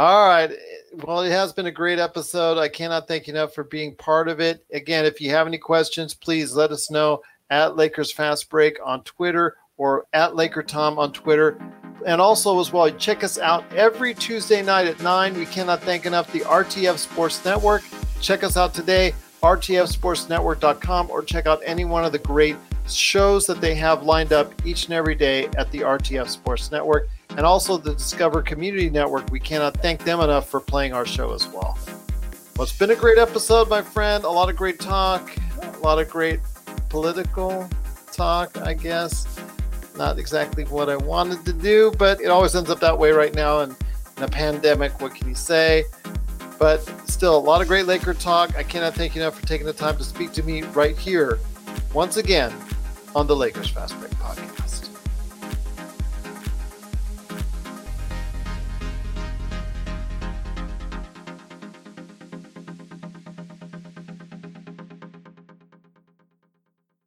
All right. Well, it has been a great episode. I cannot thank you enough for being part of it. Again, if you have any questions, please let us know at Lakers Fast Break on Twitter or at Laker Tom on Twitter. And also, as well, check us out every Tuesday night at 9. We cannot thank enough the RTF Sports Network. Check us out today, rtfsportsnetwork.com, or check out any one of the great shows that they have lined up each and every day at the RTF Sports Network and also the Discover Community Network. We cannot thank them enough for playing our show as well. Well, it's been a great episode, my friend. A lot of great talk, a lot of great political talk, I guess. Not exactly what I wanted to do, but it always ends up that way right now. And in a pandemic, what can you say? But still, a lot of great Laker talk. I cannot thank you enough for taking the time to speak to me right here, once again, on the Lakers Fast Break Podcast.